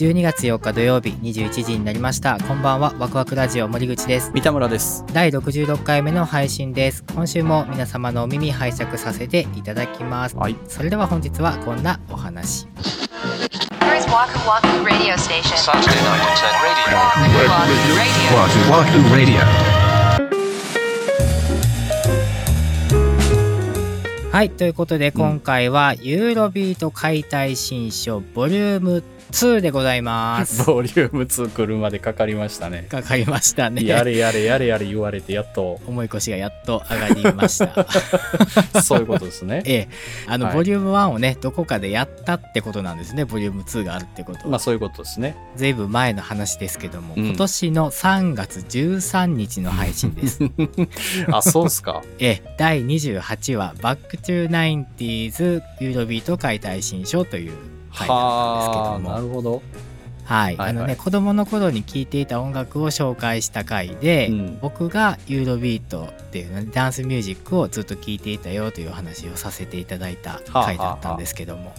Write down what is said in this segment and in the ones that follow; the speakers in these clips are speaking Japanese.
12月4日土曜日21時になりました。こんばんは。ワクワクラジオ森口です。三田村です。第66回目の配信です。今週も皆様のお耳拝借させていただきます。はい。それでは本日はこんなお話。Here's Waku Waku Radio Station. Saturday night at 10 radio. Waku Waku Radio. Wahoo Wahoo Radio. はい。ということで今回はユーロビート解体新書ボリューム2でございます。ボリューム2来るまでかかりましたね。かかりましたね。やれやれやれやれ言われてやっと。重い腰がやっと上がりました。そういうことですね。ええ。あの、はい。ボリューム1をねどこかでやったってことなんですね。ボリューム2があるってこと。は、まあそういうことですね。ずいぶん前の話ですけども、うん。今年の3月13日の配信です。あそうっすか。ええ。第28話「 Back to 90s ユーロビート解体新書」という回だったんですけはあどもなるほど。はい、はいあのねはい子供の頃に聴いていた音楽を紹介した回で、うん。僕がユーロビートっていうねダンスミュージックをずっと聴いていたよというお話をさせていただいた回だったんですけども、わく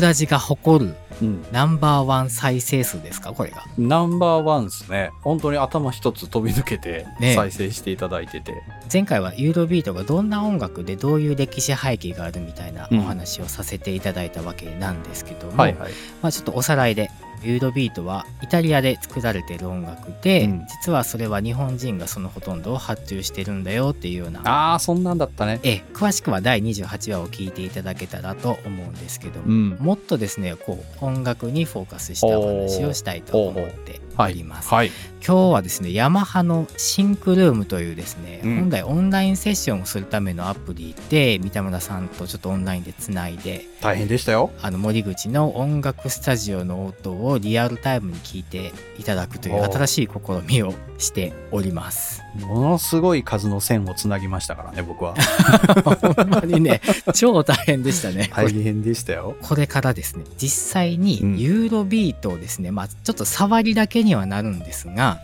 らじが誇るうん。ナンバーワン再生数ですか？これが。ナンバーワンですね。本当に頭一つ飛び抜けてね再生していただいてて、前回はユーロビートがどんな音楽でどういう歴史背景があるみたいなお話をさせていただいたわけなんですけども、はいはい。まあ、ちょっとおさらいでユーロビートはイタリアで作られてる音楽で、うん。実はそれは日本人がそのほとんどを発注してるんだよっていうような。ああそんなんだったね。ええ詳しくは第28話を聞いていただけたらと思うんですけども、うん。もっとですねこう音楽にフォーカスしたお話をしたいと思っておはい。ります。はい。今日はですねヤマハのシンクルームというですね、うん。本来オンラインセッションをするためのアプリで三田村さんとちょっとオンラインでつないで大変でしたよ。あの森口の音楽スタジオの音をリアルタイムに聞いていただくという新しい試みをしております。ものすごい数の線をつなぎましたからね僕は。ほんまにね超大変でしたね。大変でしたよ。これからですね実際にうん。ユーロビートをですね、まあちょっと触りだけにはなるんですが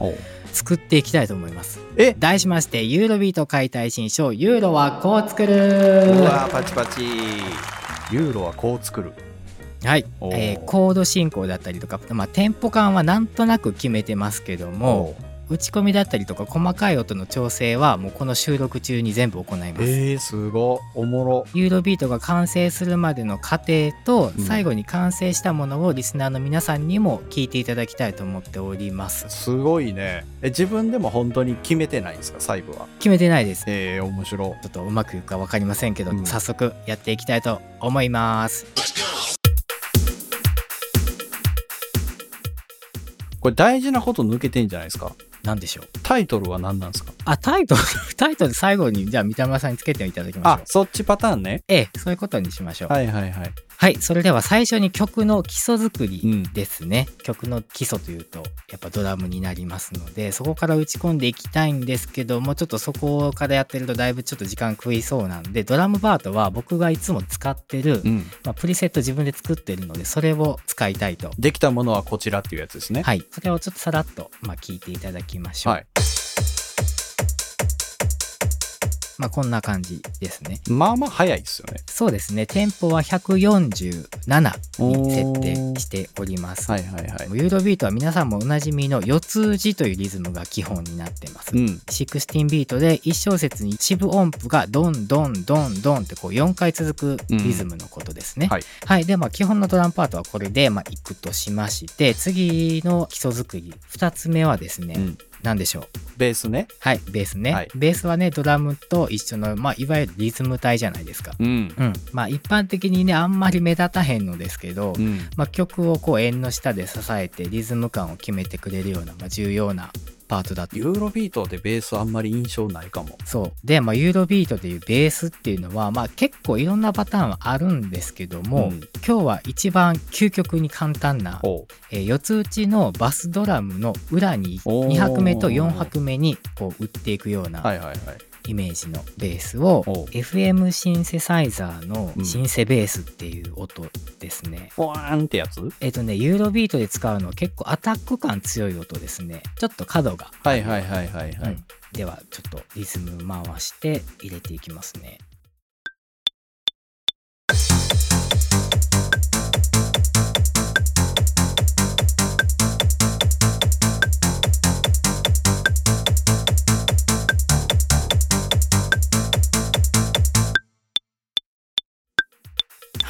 作っていきたいと思います。え？題しましてユーロビート解体新書ユーロはこう作る。うわーパチパチ。ユーロはこう作る。はい、えーコード進行だったりとか、まあ、テンポ感はなんとなく決めてますけども打ち込みだったりとか細かい音の調整はもうこの収録中に全部行います。えー、すごいおもろユーロビートが完成するまでの過程とうん最後に完成したものをリスナーの皆さんにも聞いていただきたいと思っております。すごいねえ自分でも本当に決めてないんですか細部は？決めてないです。えー、面白ちょっとうまくいくか分かりませんけど、うん早速やっていきたいと思います。これ大事なこと抜けてんじゃないですか？何でしょう？タイトルは何なんですか？あ、タイトル、タイトル最後にじゃあ三田村さんにつけていただきましょう。あそっちパターンね。ええ、そういうことにしましょう。はいはいはい。はい、それでは最初に曲の基礎作りうん。ですね、曲の基礎というとやっぱドラムになりますのでそこから打ち込んでいきたいんですけどもちょっとそこからやってるとだいぶちょっと時間食いそうなんでドラムパートは僕がいつも使ってる、うん。まあ、プリセット自分で作ってるのでそれを使いたいと。できたものはこちらっていうやつですね。はいそれをちょっとさらっと、まあ、聞いていただきましょう、はいまあこんな感じですね。まあまあ早いですよね。そうですね。テンポは147に設定しております。はいはいはい。ユーロビートは皆さんもおなじみの四つ打ちというリズムが基本になってます。うん。16ビートで1小節に四分音符がドンドンドンドンってこう4回続くリズムのことですね。はい。はい。で、まあ基本のドラムパートはこれで、まあ、いくとしまして、次の基礎作り、2つ目はですね、うん何でしょう？ベースねはい、ベースね。はいベースはね、ドラムと一緒の、まあいわゆるリズム体じゃないですか。うんうん。まあ一般的にね、あんまり目立たへんのですけど、うんまあ、曲をこう円の下で支えてリズム感を決めてくれるような、まあ、重要なパートだと。ユーロビートでベースあんまり印象ないかも。そう。で、まあ、ユーロビートでいうベースっていうのは、まあ、結構いろんなパターンはあるんですけども、うん。今日は一番究極に簡単な、えー四つ打ちのバスドラムの裏におー。2拍目と4拍目にこう打っていくようなはいはいはいイメージのベースを FM シンセサイザーのうんシンセベースっていう音ですね。ポワーンってやつ？えっとね、ユーロビートで使うのは結構アタック感強い音ですね。ちょっと角が。はいはいはいはいはい、うんでは、ちょっとリズム回して入れていきますね。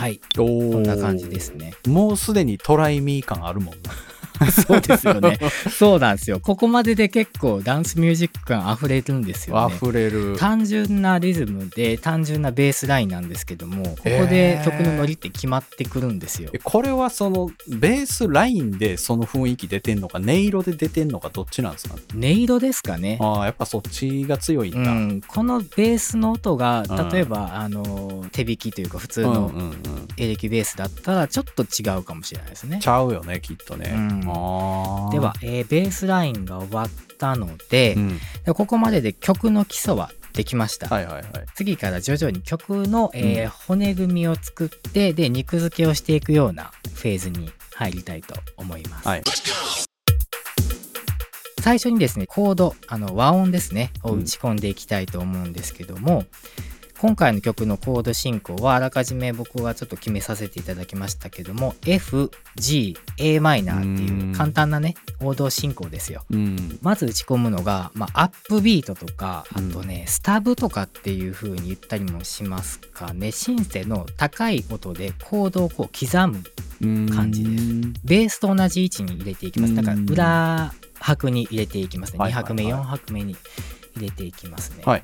はい。おこんな感じですね。もうすでにトライミー感あるもんな。そうですよね。そうなんですよ。ここまでで結構ダンスミュージック感溢れるんですよね。溢れる。単純なリズムで単純なベースラインなんですけどもここへでー曲のノリって決まってくるんですよえ。これはそのベースラインでその雰囲気出てんのか音色で出てんのかどっちなんですか？音色ですかね。ああやっぱそっちが強いんだ、うん、このベースの音がうん例えば、あの手弾きというか普通のうんうんうんエレキベースだったらちょっと違うかもしれないですねち。ゃうよねきっとね、うんでは、えーベースラインが終わったので,、うん、でここまでで曲の基礎はできました。はいはいはい。次から徐々に曲の、えー骨組みを作ってで肉付けをしていくようなフェーズに入りたいと思います。はい。最初にですねコードあの和音ですねを打ち込んでいきたいと思うんですけども、今回の曲のコード進行はあらかじめ僕はちょっと決めさせていただきましたけども FGAm っていう簡単なね王道進行ですよ。うん。まず打ち込むのが、まあ、アップビートとかあとね、スタブとかっていう風に言ったりもしますかね。シンセの高い音でコードをこう刻む感じです。ベースと同じ位置に入れていきます。だからうん。裏拍に入れていきますね。2はいはいはい。拍目4拍目に入れていきますね、はい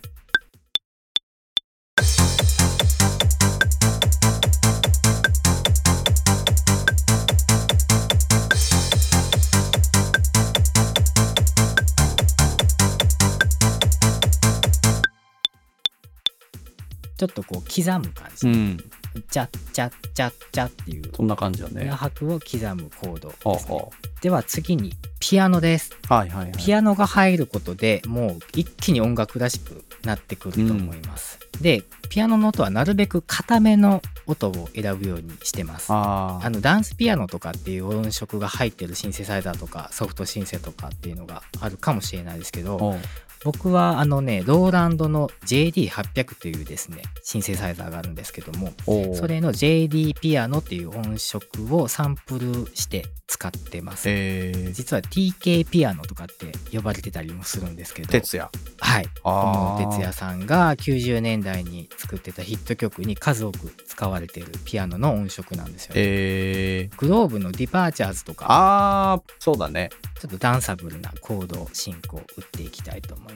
ちょっとこう刻む感じ、うん。チャッチャッチャッチャっていうそんな感じよね拍を刻むコードですねほでは次にピアノですはいはいはいピアノが入ることでもう一気に音楽らしくなってくると思います、でピアノの音はなるべく固めの音を選ぶようにしてますあのダンスピアノとかっていう音色が入ってるシンセサイザーとかソフトシンセとかっていうのがあるかもしれないですけど僕はあのねローランドの JD800 というですねシンセサイザーがあるんですけどもそれの JD ピアノっていう音色をサンプルして使ってます。え。ー、実は TK ピアノとかって呼ばれてたりもするんですけど哲也。はい。哲也さんが90年代に作ってたヒット曲に数多く使われているピアノの音色なんですよね、え。ー、 globeの DEPARTURES とかああそうだね。ちょっとダンサブルなコード進行を打っていきたいと思います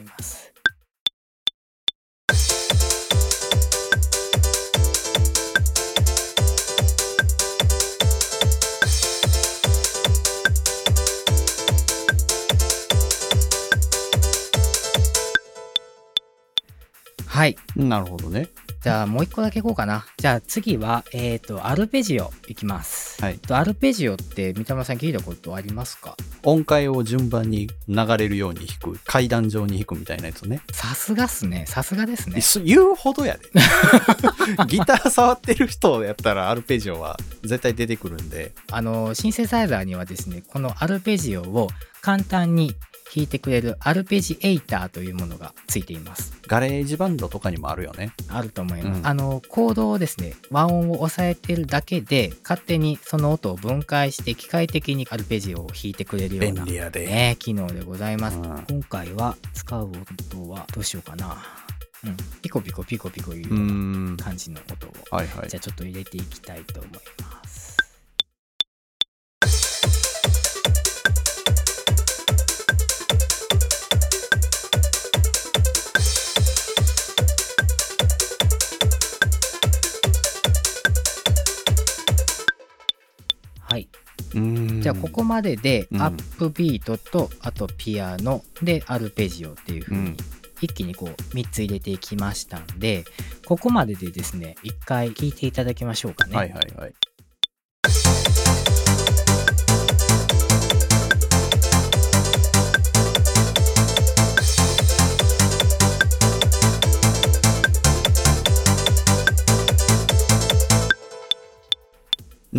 はい。なるほどね。じゃあもう一個だけいこうかな。じゃあ次は、えっ、と、アルペジオいきます。はい。とアルペジオって三田村さん聞いたことありますか？音階を順番に流れるように弾く階段状に弾くみたいなやつねさすがっすね。さすがですね。す言うほどやで ギター触ってる人やったらアルペジオは絶対出てくるんであの、シンセサイザーにはですね、このアルペジオを簡単に弾いてくれるアルペジエイターというものがついています。 GarageBand とかにもあるよねあると思います。うんあの、コードをですね、和音を押さえてるだけで、勝手にその音を分解して機械的にアルペジオを弾いてくれるような便利やで、ね、機能でございます。うん今回は使う音はどうしようかな。うん、ピコピコピコピコいうよううなん感じの音を、はいはいじゃあちょっと入れていきたいと思います。はい、うん。じゃあここまででうん。アップビートとあとピアノでアルペジオっていう風うん。に一気にこう3つ入れていきましたんでここまででですね一回聴いていただきましょうかね。はいはいはい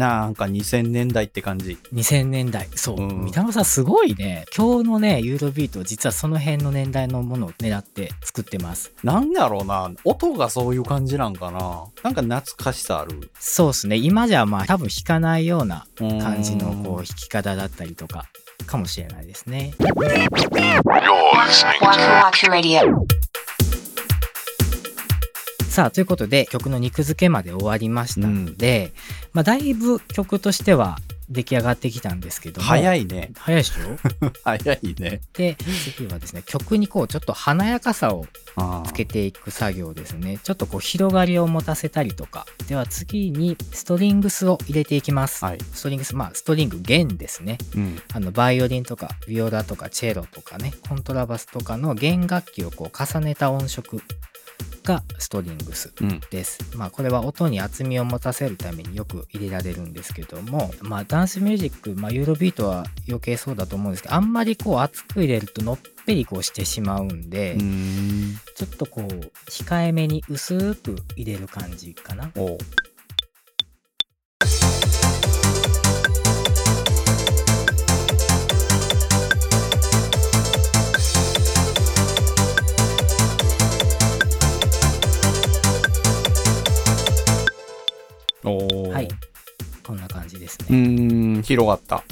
なんか2000年代って感じ。2000年代。そう、うん。三田村さんすごいね。今日のねユーロビート実はその辺の年代のものを狙って作ってます。なんだろうな。音がそういう感じなんかな。なんか懐かしさある。そうですね。今じゃまあ多分弾かないような感感じのこう弾き方だったりとかかもしれないですねさあということで曲の肉付けまで終わりましたので、まあ、だいぶ曲としては出来上がってきたんですけど早いね。早いでしょ？早いね。で次はですね曲にこうちょっと華やかさをあつけていく作業ですねちょっとこう広がりを持たせたりとかでは次にストリングスを入れていきます、はい。ストリングスまあストリング弦ですねうん。あのバイオリンとかビオラとかチェロとかねコントラバスとかの弦楽器をこう重ねた音色がストリングスうん。です。まあこれは音に厚みを持たせるためによく入れられるんですけども、まあダンスミュージック、まあユーロビートは余計そうだと思うんですけど、あんまりこう厚く入れるとのっぺりこうしてしまうんで。ちょっとこう控えめに薄く入れる感じかな。うん、広がった。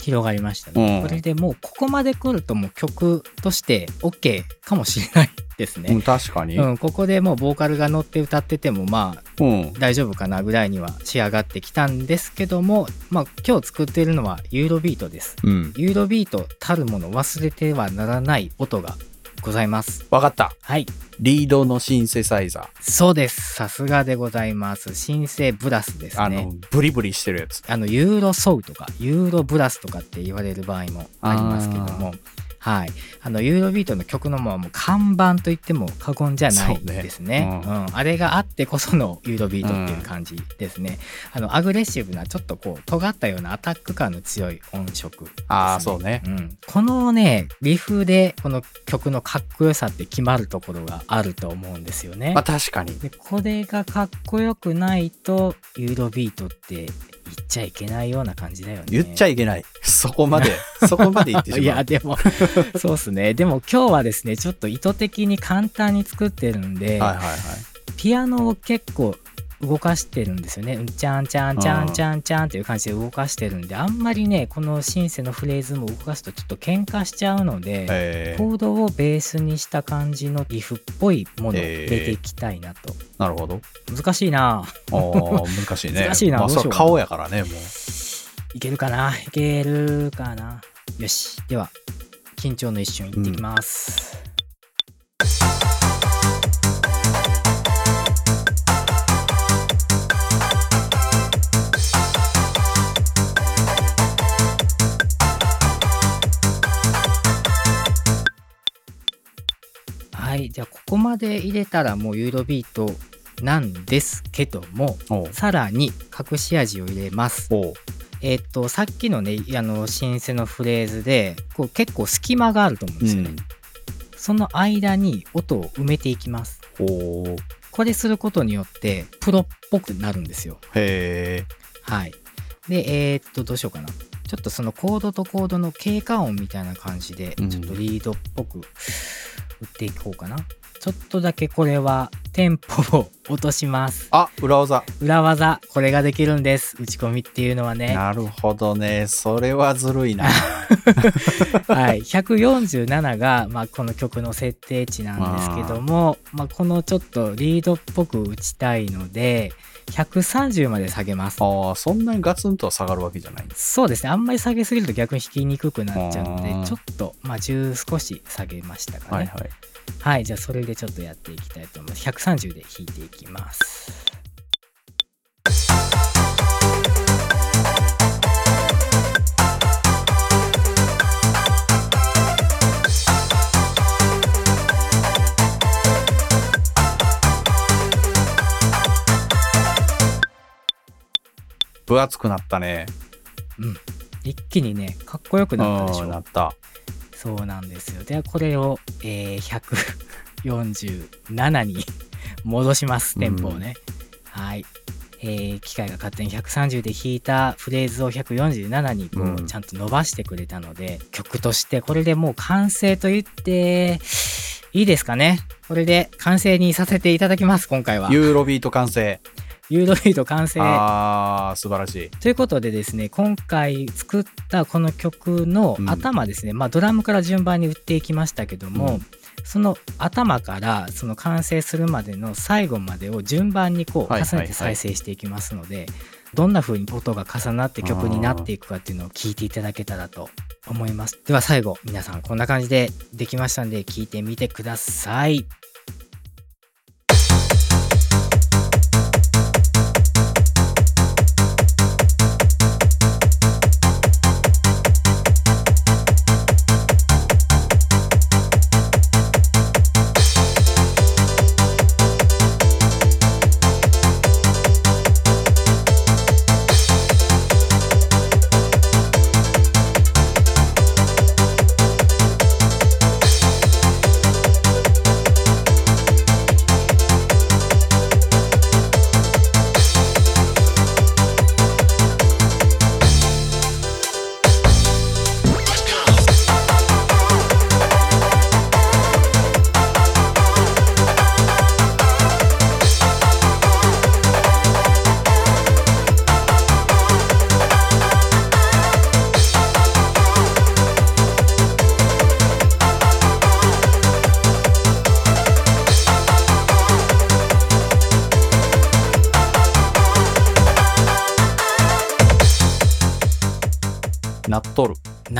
広がりましたね。うんこれでもうここまで来るともう曲として OK かもしれないですねうん、。確かに。うん、ここでもうボーカルが乗って歌っててもまあうん。大丈夫かなぐらいには仕上がってきたんですけども、まあ、今日作っているのはユーロビートです。うん。ユーロビートたるもの忘れてはならない音がございます。わかった。はい。リードのシンセサイザー。そうです。さすがでございます。新生ブラスですあねの。、ブリブリしてるやつ。あの、ユーロソウとか、ユーロブラスとかって言われる場合もありますけども、はい。あの、ユーロビートの曲のもう看板と言っても過言じゃないですね。ううん。あれがあってこそのユーロビートっていう感じですね。あの、アグレッシブな、ちょっとこう、尖ったようなアタック感の強い音色ね。ああ、そうね。うん、このねリフでこの曲のかっこよさって決まるところがあると思うんですよね。まあ確かに。でこれがかっこよくないとユーロビートって言っちゃいけないような感じだよね。言っちゃいけない。そこまで、そこまで言ってしまう。いやでも そうっすねでも今日はですねちょっと意図的に簡単に作ってるんで、はいはいはい。ピアノを結構動かしてるんですよね。うんちゃんちゃんちゃんちゃんちゃんっていう感じで動かしてるんであんまりねこのシンセのフレーズも動かすとちょっと喧嘩しちゃうので、えーコードをベースにした感じのリフっぽいものを入えーれていきたいなと。なるほど。難しいなあー難しいね。難しいなまあ、そうれ顔やからね、もう。いけるかな？いけるかな？よし。では、緊張の一瞬いってきます。はい。まで入れたらもうユーロビートなんですけども、さらに隠し味を入れます。えっと、さっきのね、あの、シンセのフレーズで、こう結構隙間があると思うんですよね。その間に音を埋めていきます。これすることによって、プロっぽくなるんですよ。へえ。はい。で、えーっと、どうしようかな。ちょっとそのコードとコードの経過音みたいな感じで、うんちょっとリードっぽく打っていこうかな。ちょっとだけこれはテンポを落とします。あ、裏技。裏技、これができるんです。打ち込みっていうのはね。なるほどね。それはずるいな。はい、147が、まあ、この曲の設定値なんですけども、まあ、このちょっとリードっぽく打ちたいので130まで下げますああ、そんなにガツンとは下がるわけじゃない。そうですねあんまり下げすぎると逆に弾きにくくなっちゃうのでちょっと、まあ、10少し下げましたかねはいはい。はい、じゃあそれでちょっとやっていきたいと思います130で弾いていきます分厚くなったね。一気にねかっこよくなったでしょうんなった。そうなんですよ。ではこれを、えー147に 戻します、テンポをね。はい。えー機械が勝手に130で弾いたフレーズを147にこう、うんちゃんと伸ばしてくれたので、曲としてこれでもう完成と言っていいですかね。これで完成にさせていただきます、今回は。ユーロビート完成。ユーロビート完成。ああ、素晴らしい。ということでですね今回作ったこの曲のうん。頭ですね、まあドラムから順番に打っていきましたけども、うん。その頭からその完成するまでの最後までを順番にこうはい重ねて再生していきますので、どんな風に音が重なって曲になっていくかっていうのを聞いていただけたらと思います。では最後皆さんこんな感じでできましたんで聞いてみてください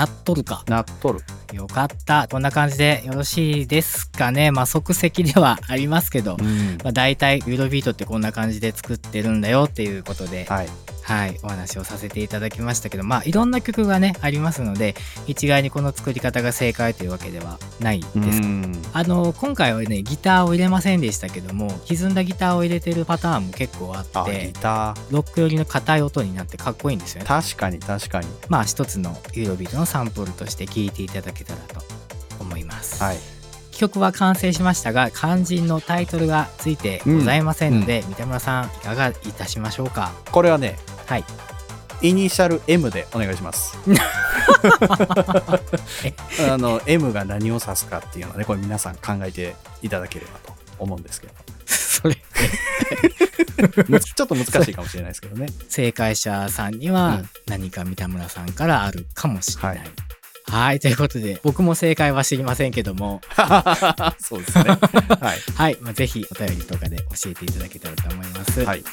なっとるかなっとる。よかったこんな感じでよろしいですかねまあ即席ではありますけど、うん。まあ、大体ユーロビートってこんな感じで作ってるんだよっていうことで、はい。はい、お話をさせていただきましたけど、まあ、いろんな曲がね、ありますので、一概にこの作り方が正解というわけではないです。うんあの、今回はね、ギターを入れませんでしたけども、歪んだギターを入れてるパターンも結構ああ、って。ロック寄りの硬い音になってかっこいいんですよね。確かに確かに。まあ、一つのユーロビートのサンプルとして聴いていただけたらと思います。はい。曲は完成しましたが、肝心のタイトルがついてございませんので、三田村さん、いかがいたしましょうか？これはね、はい。イニシャル M でお願いします。あの M が何を指すかっていうのはね、これ皆さん考えていただければと思うんですけど。それ むちょっと難しいかもしれないですけどね。正解者さんにうはん何か三田村さんからあるかもしれない。ははいい、ということで僕も正解は知りませんけども そうですね。はい。はい、まあ、ぜひお便りとかで教えていただけたらと思います。はい。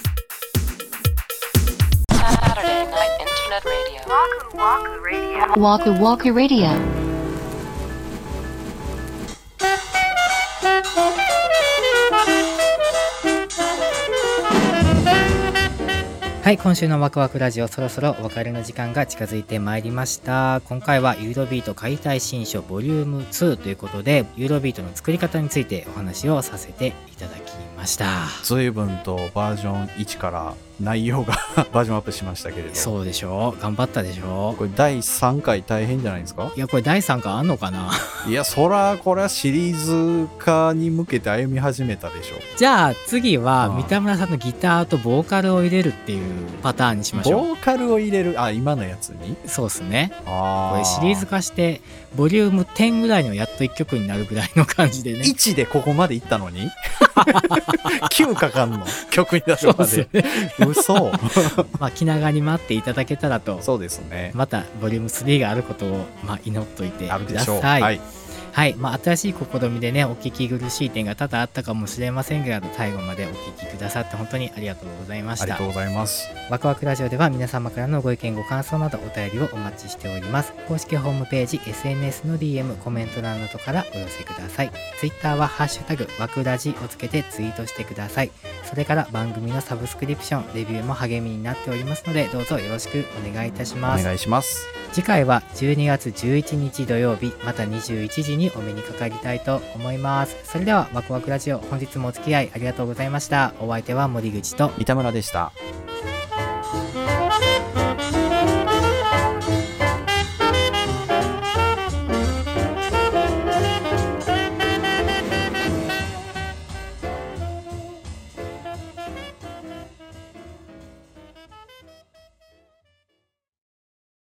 はい、今週のワクワクラジオそろそろお別れの時間が近づいてまいりました。今回はユーロビート解体新書ボリューム2ということで、ユーロビートの作り方についてお話をさせていただきました。随分とバージョン1から内容が バージョンアップしましたけれど。そうでしょ頑張ったでしょこれ第3回大変じゃないですか？いや、これ第3巻あんのかな？いや、そら、これはシリーズ化に向けて歩み始めたでしょ。じゃあ次は三田村さんのギターとボーカルを入れるっていうパターンにしましょう。ボーカルを入れる、あ、今のやつに？そうっすね。あこれシリーズ化して、ボリューム10ぐらいにはやっと1曲になるぐらいの感じでね。1でここまでいったのに？9かかんの曲になるまで。嘘まあ気長に待っていただけたらと。そうですね。またボリューム3があることを、まあ、祈っといてくだあるでしょう。さい。はい。はい。まあ、新しい試みでね、お聞き苦しい点が多々あったかもしれませんが、最後までお聞きくださって本当にありがとうございましたありがとう。ございます。ワクワクラジオでは皆様からのご意見ご感想などお便りをお待ちしております公式ホームページ SNS の DM コメント欄などからお寄せください Twitter は「ハッシュタグワクラジ」をつけてツイートしてくださいそれから番組のサブスクリプションレビューも励みになっておりますのでどうぞよろしくお願いいたしおます願いします。次回は12月11日土曜日また21時にお目にかかりたいと思います。それではワクワクラジオ本日もお付き合いありがとうございました。お相手は森口と。三田村でした。